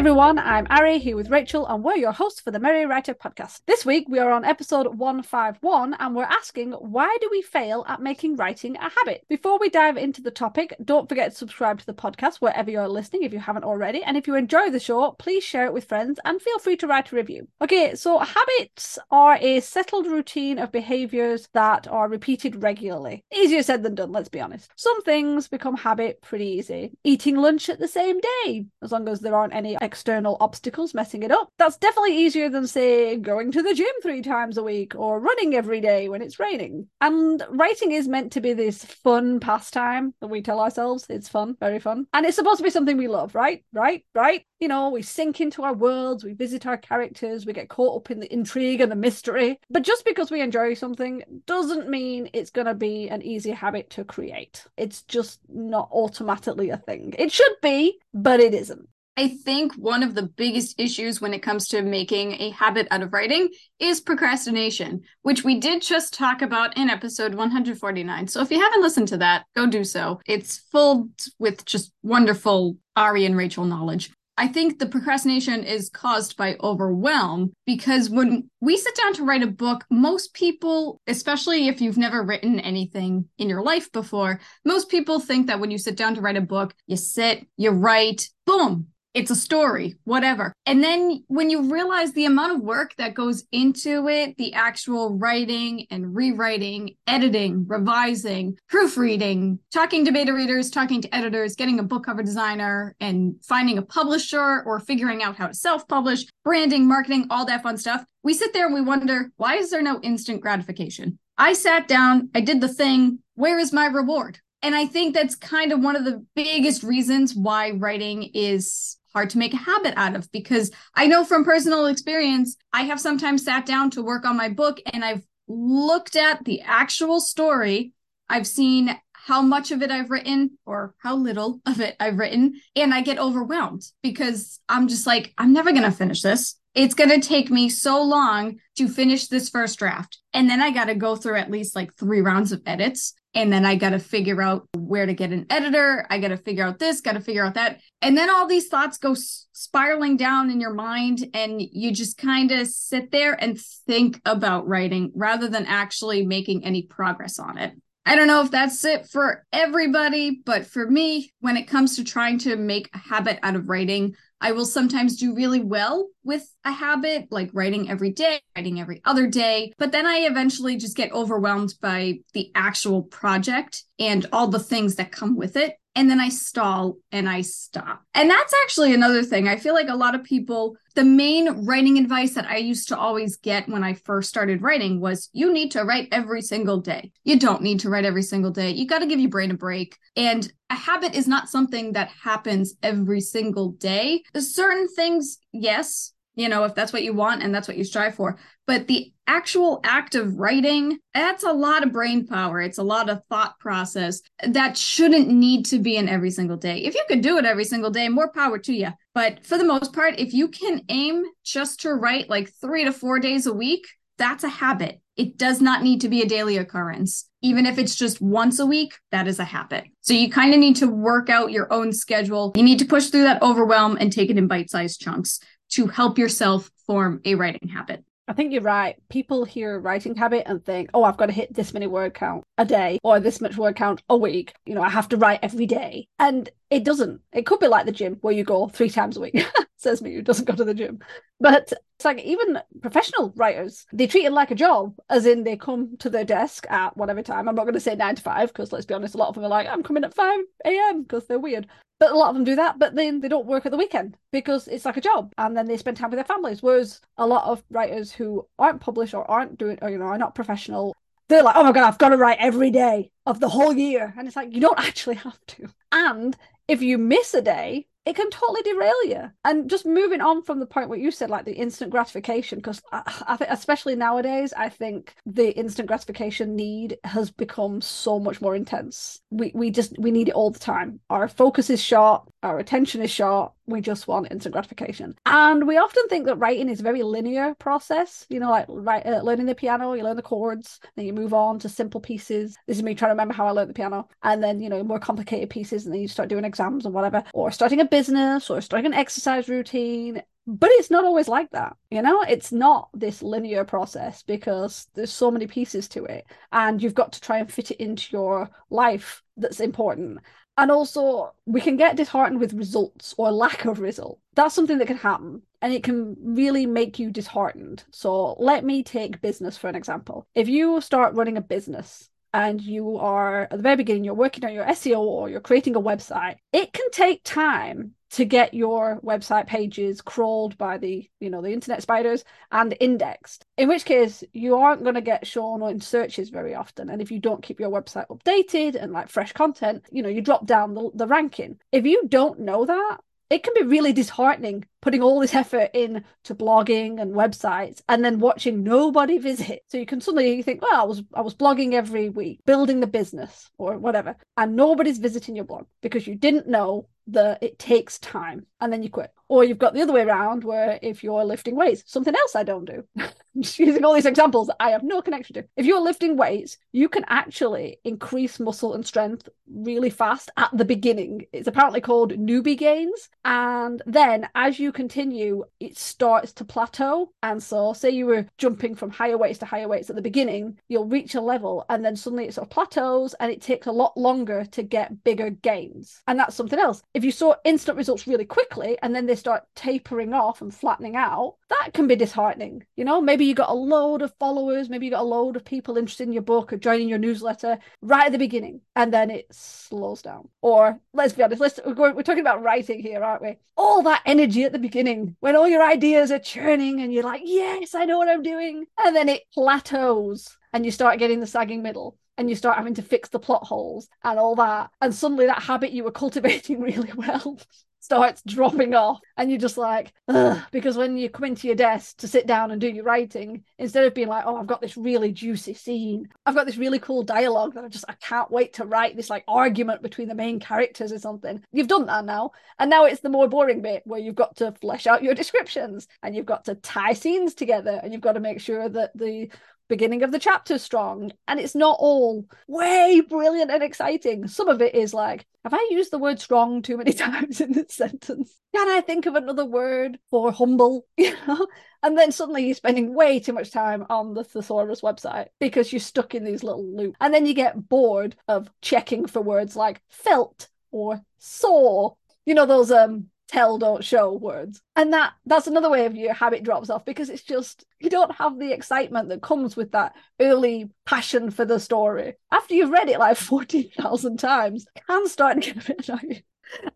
everyone, I'm Ari here with Rachel, and we're your hosts for the Merry Writer podcast. This week we are on episode 151, and we're asking why do we fail at making writing a habit? Before we dive into the topic, don't forget to subscribe to the podcast wherever you're listening if you haven't already. And if you enjoy the show, please share it with friends and feel free to write a review. Okay, so habits are a settled routine of behaviors that are repeated regularly. Easier said than done, let's be honest. Some things become habit pretty easy. Eating lunch at the same day, as long as there aren't any external obstacles messing it up. That's definitely easier than, say, going to the gym three times a week or running every day when it's raining. And writing is meant to be this fun pastime that we tell ourselves it's fun, very fun. And it's supposed to be something we love, right? Right? Right? You know, we sink into our worlds, we visit our characters, we get caught up in the intrigue and the mystery. But just because we enjoy something doesn't mean it's going to be an easy habit to create. It's just not automatically a thing. It should be, but it isn't. I think one of the biggest issues when it comes to making a habit out of writing is procrastination, which we did just talk about in episode 149. So if you haven't listened to that, go do so. It's full with just wonderful Ari and Rachel knowledge. I think the procrastination is caused by overwhelm because when we sit down to write a book, most people, especially if you've never written anything in your life before, most people think that when you sit down to write a book, you sit, you write, boom, it's a story, whatever. And then when you realize the amount of work that goes into it, the actual writing and rewriting, editing, revising, proofreading, talking to beta readers, talking to editors, getting a book cover designer, and finding a publisher or figuring out how to self publish, branding, marketing, all that fun stuff, we sit there and we wonder why is there no instant gratification? I sat down, I did the thing. Where is my reward? And I think that's kind of one of the biggest reasons why writing is hard to make a habit out of because I know from personal experience, I have sometimes sat down to work on my book and I've looked at the actual story. I've seen how much of it I've written or how little of it I've written, and I get overwhelmed because I'm just like, I'm never going to finish this. It's going to take me so long to finish this first draft. And then I got to go through at least like three rounds of edits and then I got to figure out where to get an editor. I got to figure out this, got to figure out that. And then all these thoughts go spiraling down in your mind, and you just kind of sit there and think about writing rather than actually making any progress on it. I don't know if that's it for everybody, but for me, when it comes to trying to make a habit out of writing, I will sometimes do really well with a habit, like writing every day, writing every other day. But then I eventually just get overwhelmed by the actual project and all the things that come with it and then I stall and I stop. And that's actually another thing. I feel like a lot of people, the main writing advice that I used to always get when I first started writing was you need to write every single day. You don't need to write every single day. You got to give your brain a break. And a habit is not something that happens every single day. Certain things, yes, you know, if that's what you want and that's what you strive for. But the actual act of writing, that's a lot of brain power. It's a lot of thought process that shouldn't need to be in every single day. If you could do it every single day, more power to you. But for the most part, if you can aim just to write like three to four days a week, that's a habit. It does not need to be a daily occurrence. Even if it's just once a week, that is a habit. So you kind of need to work out your own schedule. You need to push through that overwhelm and take it in bite sized chunks to help yourself form a writing habit. I think you're right. People hear writing habit and think, oh, I've got to hit this many word count a day or this much word count a week. You know, I have to write every day. And it doesn't. It could be like the gym where you go three times a week. Says me who doesn't go to the gym. But it's like even professional writers, they treat it like a job, as in they come to their desk at whatever time. I'm not going to say nine to five because let's be honest, a lot of them are like, I'm coming at 5 a.m. because they're weird. But a lot of them do that, but then they don't work at the weekend because it's like a job and then they spend time with their families. Whereas a lot of writers who aren't published or aren't doing, or, you know, are not professional, they're like, oh my God, I've got to write every day of the whole year. And it's like, you don't actually have to. And if you miss a day, it can totally derail you. And just moving on from the point what you said, like the instant gratification, because I, I think, especially nowadays, I think the instant gratification need has become so much more intense. We we just we need it all the time. Our focus is short. our attention is short. We just want instant gratification. And we often think that writing is a very linear process. You know, like right, uh, learning the piano, you learn the chords, then you move on to simple pieces. This is me trying to remember how I learned the piano. And then, you know, more complicated pieces, and then you start doing exams or whatever, or starting a business or starting an exercise routine but it's not always like that you know it's not this linear process because there's so many pieces to it and you've got to try and fit it into your life that's important and also we can get disheartened with results or lack of result. That's something that can happen and it can really make you disheartened. So let me take business for an example. If you start running a business and you are at the very beginning you're working on your SEO or you're creating a website it can take time to get your website pages crawled by the you know the internet spiders and indexed in which case you aren't going to get shown in searches very often and if you don't keep your website updated and like fresh content you know you drop down the, the ranking. If you don't know that it can be really disheartening putting all this effort in to blogging and websites and then watching nobody visit so you can suddenly think well i was i was blogging every week building the business or whatever and nobody's visiting your blog because you didn't know that it takes time and then you quit. Or you've got the other way around where if you're lifting weights, something else I don't do. I'm just using all these examples that I have no connection to. If you're lifting weights, you can actually increase muscle and strength really fast at the beginning. It's apparently called newbie gains. And then as you continue, it starts to plateau. And so, say you were jumping from higher weights to higher weights at the beginning, you'll reach a level and then suddenly it sort of plateaus and it takes a lot longer to get bigger gains. And that's something else. If you saw instant results really quickly and then they start tapering off and flattening out, that can be disheartening. You know, maybe you got a load of followers, maybe you got a load of people interested in your book or joining your newsletter right at the beginning, and then it slows down. Or let's be honest, let's we're, we're talking about writing here, aren't we? All that energy at the beginning when all your ideas are churning and you're like, yes, I know what I'm doing, and then it plateaus and you start getting the sagging middle and you start having to fix the plot holes and all that. And suddenly that habit you were cultivating really well starts dropping off. And you're just like, Ugh. because when you come into your desk to sit down and do your writing, instead of being like, oh, I've got this really juicy scene, I've got this really cool dialogue that I just, I can't wait to write this like argument between the main characters or something. You've done that now. And now it's the more boring bit where you've got to flesh out your descriptions and you've got to tie scenes together and you've got to make sure that the beginning of the chapter strong and it's not all way brilliant and exciting. Some of it is like have i used the word strong too many times in this sentence? Can i think of another word for humble? You know? And then suddenly you're spending way too much time on the thesaurus website because you're stuck in these little loops. And then you get bored of checking for words like felt or saw. You know those um tell don't show words. And that that's another way of your habit drops off because it's just you don't have the excitement that comes with that early passion for the story. After you've read it like 14,000 times can start to get a bit annoying.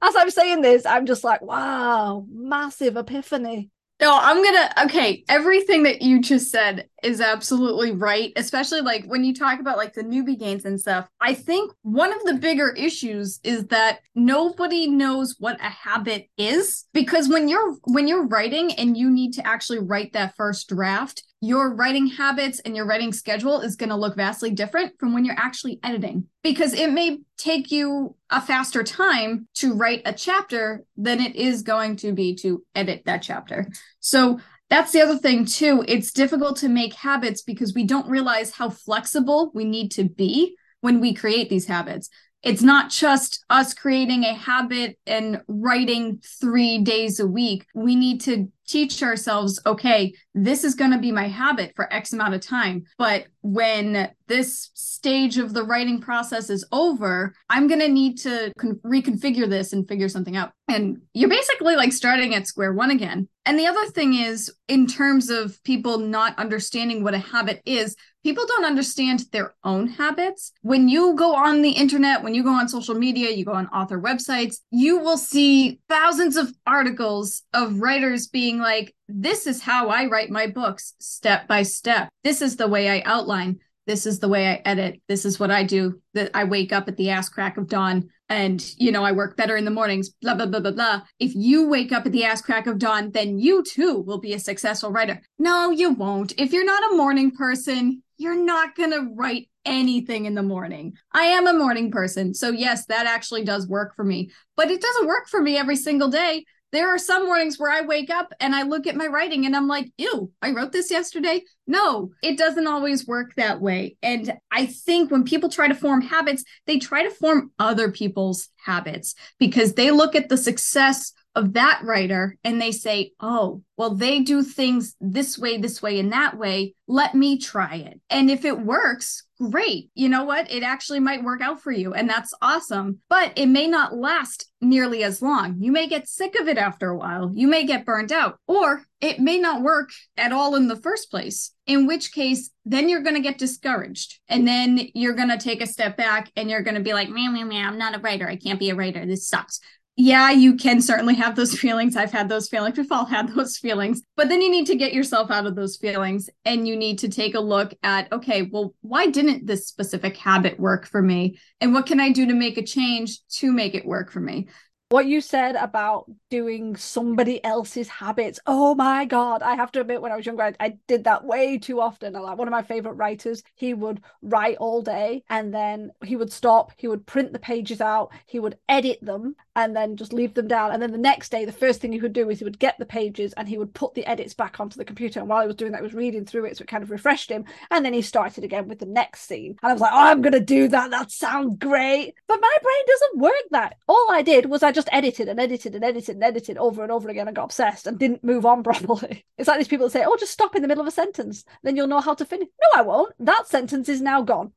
As i'm saying this i'm just like wow massive epiphany no, I'm gonna okay. Everything that you just said is absolutely right, especially like when you talk about like the newbie gains and stuff. I think one of the bigger issues is that nobody knows what a habit is because when you're when you're writing and you need to actually write that first draft, your writing habits and your writing schedule is going to look vastly different from when you're actually editing because it may take you a faster time to write a chapter than it is going to be to edit that chapter. So that's the other thing too. It's difficult to make habits because we don't realize how flexible we need to be when we create these habits it's not just us creating a habit and writing three days a week. We need to teach ourselves, okay, this is going to be my habit for X amount of time. But when this stage of the writing process is over, I'm going to need to con- reconfigure this and figure something out. And you're basically like starting at square one again. And the other thing is, in terms of people not understanding what a habit is, people don't understand their own habits. When you go on the internet, when you go on social media, you go on author websites, you will see thousands of articles of writers being like, this is how I write my books step by step. This is the way I outline. This is the way I edit. This is what I do. That I wake up at the ass crack of dawn and you know I work better in the mornings, blah blah blah blah blah. If you wake up at the ass crack of dawn, then you too will be a successful writer. No, you won't. If you're not a morning person, you're not going to write anything in the morning. I am a morning person. So, yes, that actually does work for me, but it doesn't work for me every single day. There are some mornings where I wake up and I look at my writing and I'm like, ew, I wrote this yesterday. No, it doesn't always work that way. And I think when people try to form habits, they try to form other people's habits because they look at the success of that writer and they say, oh, well, they do things this way, this way, and that way. Let me try it. And if it works, great. You know what? It actually might work out for you. And that's awesome. But it may not last nearly as long. You may get sick of it after a while. You may get burned out, or it may not work at all in the first place. In which case, then you're going to get discouraged. And then you're going to take a step back and you're going to be like, man, man, man, I'm not a writer. I can't be a writer. This sucks yeah, you can certainly have those feelings. I've had those feelings. We've all had those feelings. But then you need to get yourself out of those feelings and you need to take a look at okay, well, why didn't this specific habit work for me? And what can I do to make a change to make it work for me? what you said about doing somebody else's habits oh my god i have to admit when i was younger i, I did that way too often like one of my favorite writers he would write all day and then he would stop he would print the pages out he would edit them and then just leave them down. And then the next day the first thing he would do is he would get the pages and he would put the edits back onto the computer. And while he was doing that he was reading through it so it kind of refreshed him. And then he started again with the next scene. And i was like oh i'm gonna do that. That sounds great. But my brain doesn't work that. All i did was i just edited and edited and edited and edited over and over again and got obsessed and didn't move on properly. It's like these people that say, oh, just stop in the middle of a sentence, then you'll know how to finish. No, I won't. That sentence is now gone.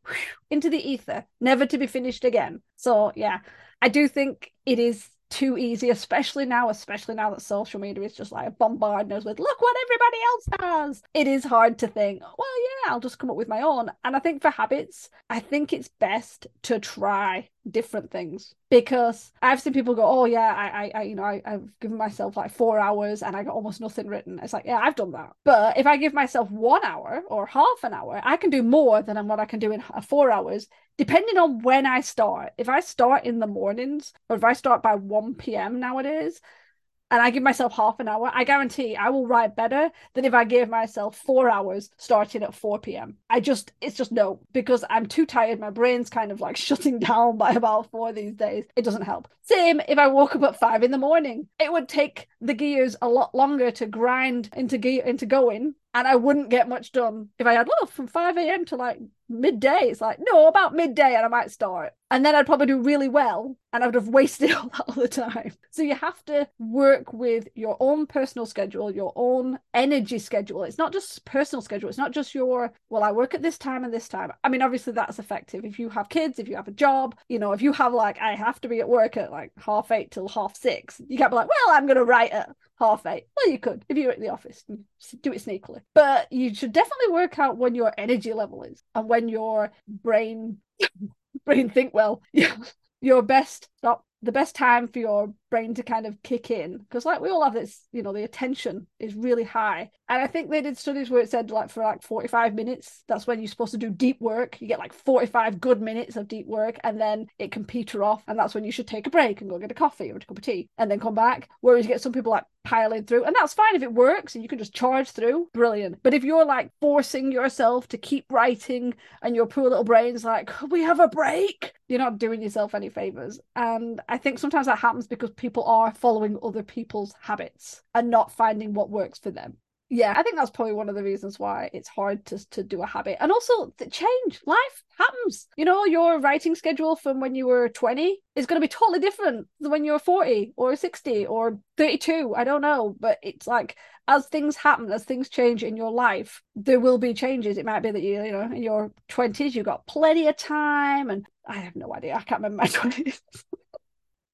Into the ether, never to be finished again. So, yeah, I do think it is too easy, especially now, especially now that social media is just like bombarding us with look what everybody else has. It is hard to think, well, yeah, I'll just come up with my own. And I think for habits, I think it's best to try different things because I've seen people go, oh yeah, I, I, you know, I, I've given myself like four hours and I got almost nothing written. It's like, yeah, I've done that. But if I give myself one hour or half an hour, I can do more than what I can do in uh, four hours depending on when I start, if I start in the mornings or if I start by 1 p.m. nowadays, and I give myself half an hour, I guarantee I will write better than if I gave myself four hours starting at 4 p.m. I just, it's just no, because I'm too tired. My brain's kind of like shutting down by about four these days. It doesn't help. Same if I woke up at five in the morning. It would take the gears a lot longer to grind into gear into going and I wouldn't get much done if I had, well, from 5 a.m. to like midday. It's like, no, about midday, and I might start. And then I'd probably do really well, and I would have wasted all that other time. So you have to work with your own personal schedule, your own energy schedule. It's not just personal schedule. It's not just your, well, I work at this time and this time. I mean, obviously that's effective. If you have kids, if you have a job, you know, if you have like, I have to be at work at like half eight till half six, you can't be like, well, I'm going to write at half eight. Well, you could if you're at the office, do it sneakily. But you should definitely work out when your energy level is and when your brain brain think well. Your best not the best time for your brain to kind of kick in because like we all have this you know the attention is really high. And i think they did studies where it said like for like 45 minutes that's when you're supposed to do deep work. You get like 45 good minutes of deep work and then it can peter off and that's when you should take a break and go get a coffee or a cup of tea and then come back. Whereas you get some people like piling through and that's fine if it works and you can just charge through. Brilliant. But if you're like forcing yourself to keep writing and your poor little brain's like we have a break you're not doing yourself any favors. And i think sometimes that happens because people are following other people's habits and not finding what works for them. Yeah i think that's probably one of the reasons why it's hard to, to do a habit. And also the change life happens. You know your writing schedule from when you were 20 is going to be totally different than when you're 40 or 60 or 32 i don't know but it's like as things happen as things change in your life there will be changes. It might be that you you know in your 20s you've got plenty of time and i have no idea. I can't remember my 20s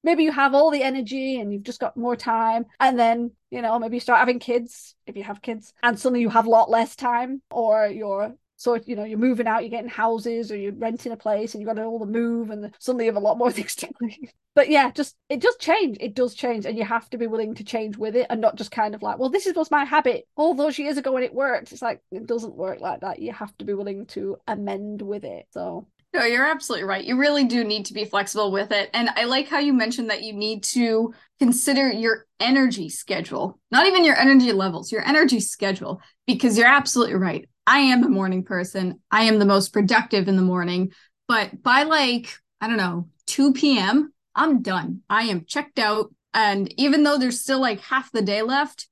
maybe you have all the energy and you've just got more time and then you know maybe you start having kids if you have kids and suddenly you have a lot less time or you're so you know you're moving out you're getting houses or you're renting a place and you've got all the move and suddenly you have a lot more things to do. But yeah just it does change it does change and you have to be willing to change with it and not just kind of like well this was my habit. All those years ago and it worked. It's like it doesn't work like that. You have to be willing to amend with it. So no, you're absolutely right. You really do need to be flexible with it. And I like how you mentioned that you need to consider your energy schedule, not even your energy levels, your energy schedule, because you're absolutely right. I am a morning person. I am the most productive in the morning. But by like, I don't know, 2 p.m., I'm done. I am checked out. And even though there's still like half the day left,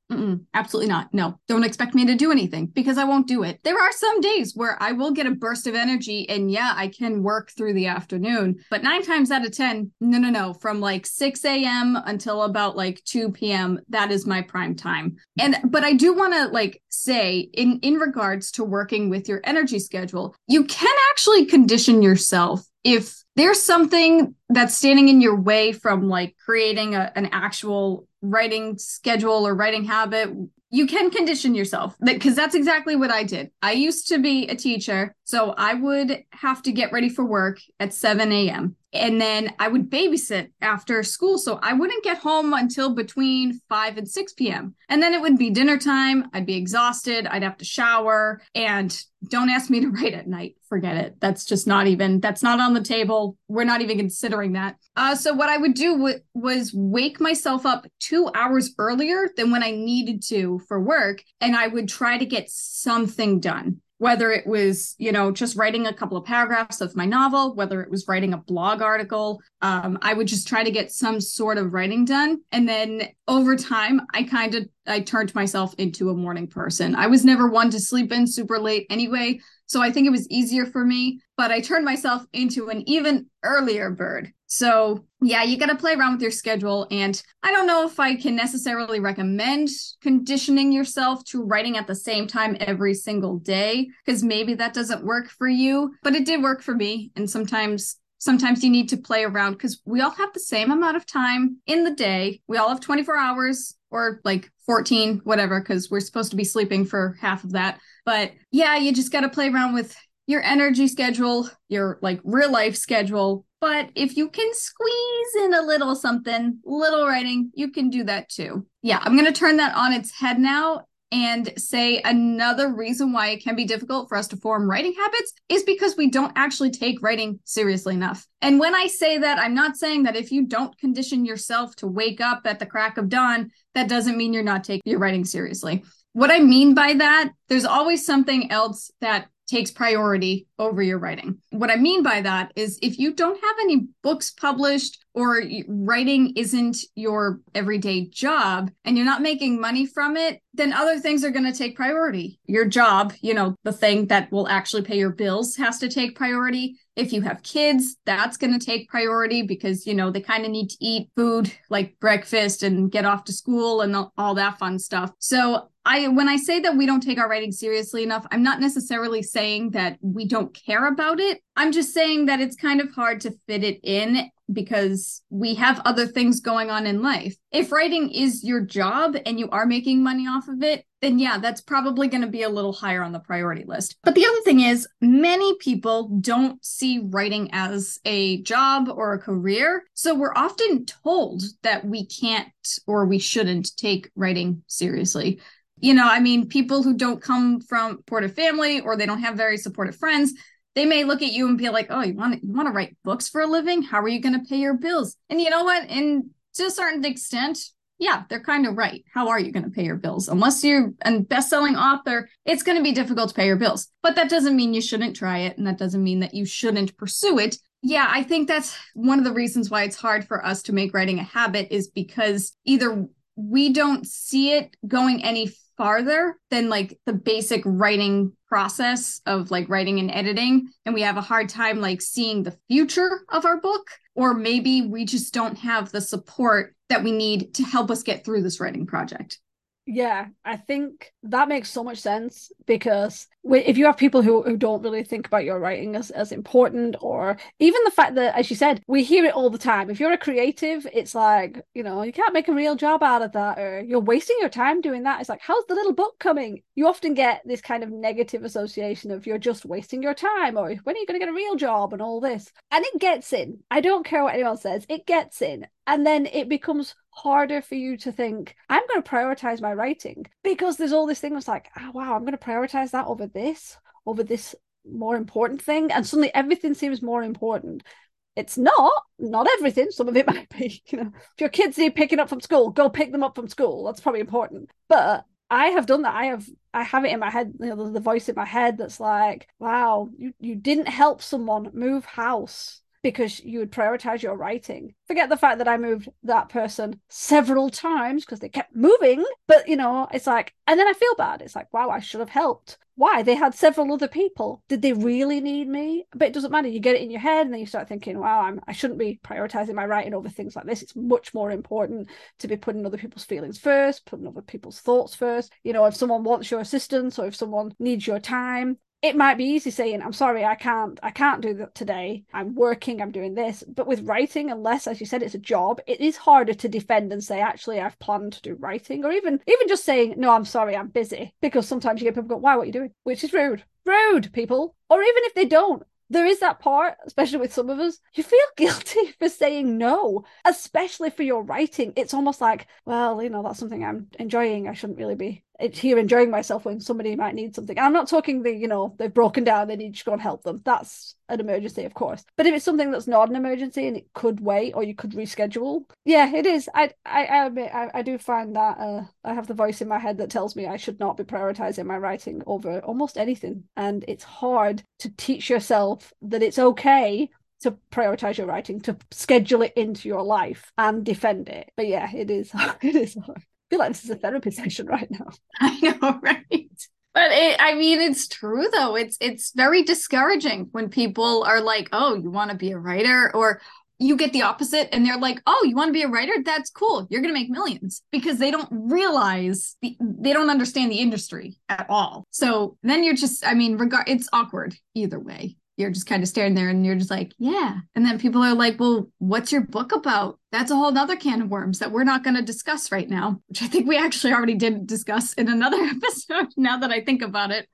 absolutely not. No, don't expect me to do anything because I won't do it. There are some days where I will get a burst of energy and yeah, I can work through the afternoon. But nine times out of 10, no, no, no. From like 6 a.m. until about like 2 p.m., that is my prime time. And, but I do want to like say in, in regards to working with your energy schedule, you can actually condition yourself if there's something that's standing in your way from like creating a, an actual writing schedule or writing habit you can condition yourself because that's exactly what I did. I used to be a teacher, so I would have to get ready for work at 7 a.m. And then I would babysit after school. So I wouldn't get home until between 5 and 6 p.m. And then it would be dinner time. I'd be exhausted. I'd have to shower. And don't ask me to write at night. Forget it. That's just not even, that's not on the table. We're not even considering that. Uh, so what I would do w- was wake myself up two hours earlier than when I needed to for work. And I would try to get something done whether it was you know just writing a couple of paragraphs of my novel whether it was writing a blog article um, i would just try to get some sort of writing done. And then over time i kind of i turned myself into a morning person. I was never one to sleep in super late anyway so i think it was easier for me but i turned myself into an even earlier bird so yeah, you got to play around with your schedule. And I don't know if I can necessarily recommend conditioning yourself to writing at the same time every single day, because maybe that doesn't work for you, but it did work for me. And sometimes sometimes you need to play around because we all have the same amount of time in the day. We all have 24 hours or like 14, whatever, because we're supposed to be sleeping for half of that. But yeah, you just got to play around with your energy schedule, your like real life schedule, but if you can squeeze in a little something, little writing, you can do that too. Yeah, I'm going to turn that on its head now and say another reason why it can be difficult for us to form writing habits is because we don't actually take writing seriously enough. And when I say that, I'm not saying that if you don't condition yourself to wake up at the crack of dawn, that doesn't mean you're not taking your writing seriously. What I mean by that, there's always something else that takes priority over your writing. What I mean by that is if you don't have any books published or writing isn't your everyday job and you're not making money from it, then other things are going to take priority. Your job, you know, the thing that will actually pay your bills has to take priority. If you have kids, that's going to take priority because, you know, they kind of need to eat food like breakfast and get off to school and all that fun stuff. So I when I say that we don't take our writing seriously enough, I'm not necessarily saying that we don't care about it. I'm just saying that it's kind of hard to fit it in because we have other things going on in life. If writing is your job and you are making money off of it, then yeah, that's probably going to be a little higher on the priority list. But the other thing is, many people don't see writing as a job or a career. So we're often told that we can't or we shouldn't take writing seriously you know, I mean, people who don't come from supportive family or they don't have very supportive friends, they may look at you and be like, "Oh, you want to you want to write books for a living? How are you going to pay your bills?" And you know what? And to a certain extent, yeah, they're kind of right. How are you going to pay your bills? Unless you're a best-selling author, it's going to be difficult to pay your bills. But that doesn't mean you shouldn't try it, and that doesn't mean that you shouldn't pursue it. Yeah, I think that's one of the reasons why it's hard for us to make writing a habit is because either we don't see it going any farther than like the basic writing process of like writing and editing and we have a hard time like seeing the future of our book or maybe we just don't have the support that we need to help us get through this writing project yeah, I think that makes so much sense because if you have people who, who don't really think about your writing as, as important, or even the fact that, as you said, we hear it all the time. If you're a creative, it's like, you know, you can't make a real job out of that, or you're wasting your time doing that. It's like, how's the little book coming? You often get this kind of negative association of you're just wasting your time, or when are you going to get a real job, and all this. And it gets in. I don't care what anyone says, it gets in. And then it becomes harder for you to think, I'm going to prioritize my writing because there's all this thing that's like, oh, wow, I'm going to prioritize that over this, over this more important thing. And suddenly everything seems more important. It's not, not everything. Some of it might be, you know, if your kids need picking up from school, go pick them up from school. That's probably important. But I have done that. I have I have it in my head, you know, the, the voice in my head that's like, wow, you, you didn't help someone move house because you would prioritize your writing. Forget the fact that I moved that person several times because they kept moving. But, you know, it's like, and then I feel bad. It's like, wow, I should have helped. Why? They had several other people. Did they really need me? But it doesn't matter. You get it in your head and then you start thinking, wow, I'm, I shouldn't be prioritizing my writing over things like this. It's much more important to be putting other people's feelings first, putting other people's thoughts first. You know, if someone wants your assistance or if someone needs your time, it might be easy saying i'm sorry i can't i can't do that today i'm working i'm doing this but with writing unless as you said it's a job it is harder to defend and say actually i've planned to do writing or even even just saying no i'm sorry i'm busy because sometimes you get people go why what are you doing which is rude rude people or even if they don't there is that part, especially with some of us, you feel guilty for saying no, especially for your writing. It's almost like, well, you know, that's something I'm enjoying. I shouldn't really be here enjoying myself when somebody might need something. I'm not talking the, you know, they've broken down, they need to go and help them. That's an emergency, of course. But if it's something that's not an emergency and it could wait or you could reschedule, yeah, it is. I I I admit I, I do find that uh, I have the voice in my head that tells me I should not be prioritizing my writing over almost anything. And it's hard to teach yourself that it's okay to prioritize your writing, to schedule it into your life and defend it. But yeah, it is it is hard feel like this is a therapy session right now. I know, right? But it, I mean, it's true though. It's it's very discouraging when people are like, "Oh, you want to be a writer," or you get the opposite, and they're like, "Oh, you want to be a writer? That's cool. You're gonna make millions because they don't realize the, they don't understand the industry at all. So then you're just, I mean, regard it's awkward either way you're just kind of staring there and you're just like, yeah. And then people are like, well, what's your book about? That's a whole other can of worms that we're not going to discuss right now, which I think we actually already did discuss in another episode now that I think about it.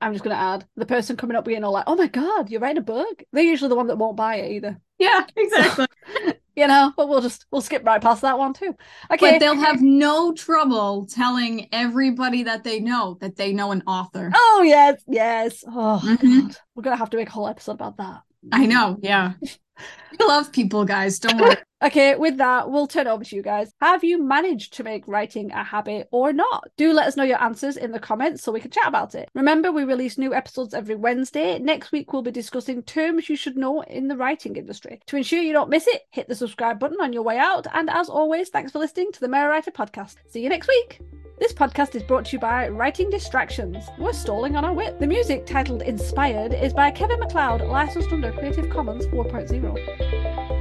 I'm just going to add the person coming up being all like, oh my God, you're writing a book. They're usually the one that won't buy it either. Yeah, exactly. So, you know, but we'll just we'll skip right past that one too. Okay. But they'll have no trouble telling everybody that they know that they know an author. Oh yes, yes. Oh mm-hmm. God. We're gonna have to make a whole episode about that. I know, yeah. we love people, guys. Don't worry. Okay, with that, we'll turn over to you guys. Have you managed to make writing a habit or not? Do let us know your answers in the comments so we can chat about it. Remember, we release new episodes every Wednesday. Next week, we'll be discussing terms you should know in the writing industry. To ensure you don't miss it, hit the subscribe button on your way out. And as always, thanks for listening to the Merry Writer podcast. See you next week. This podcast is brought to you by Writing Distractions. We're stalling on our wit. The music titled Inspired is by Kevin MacLeod, licensed under Creative Commons 4.0 you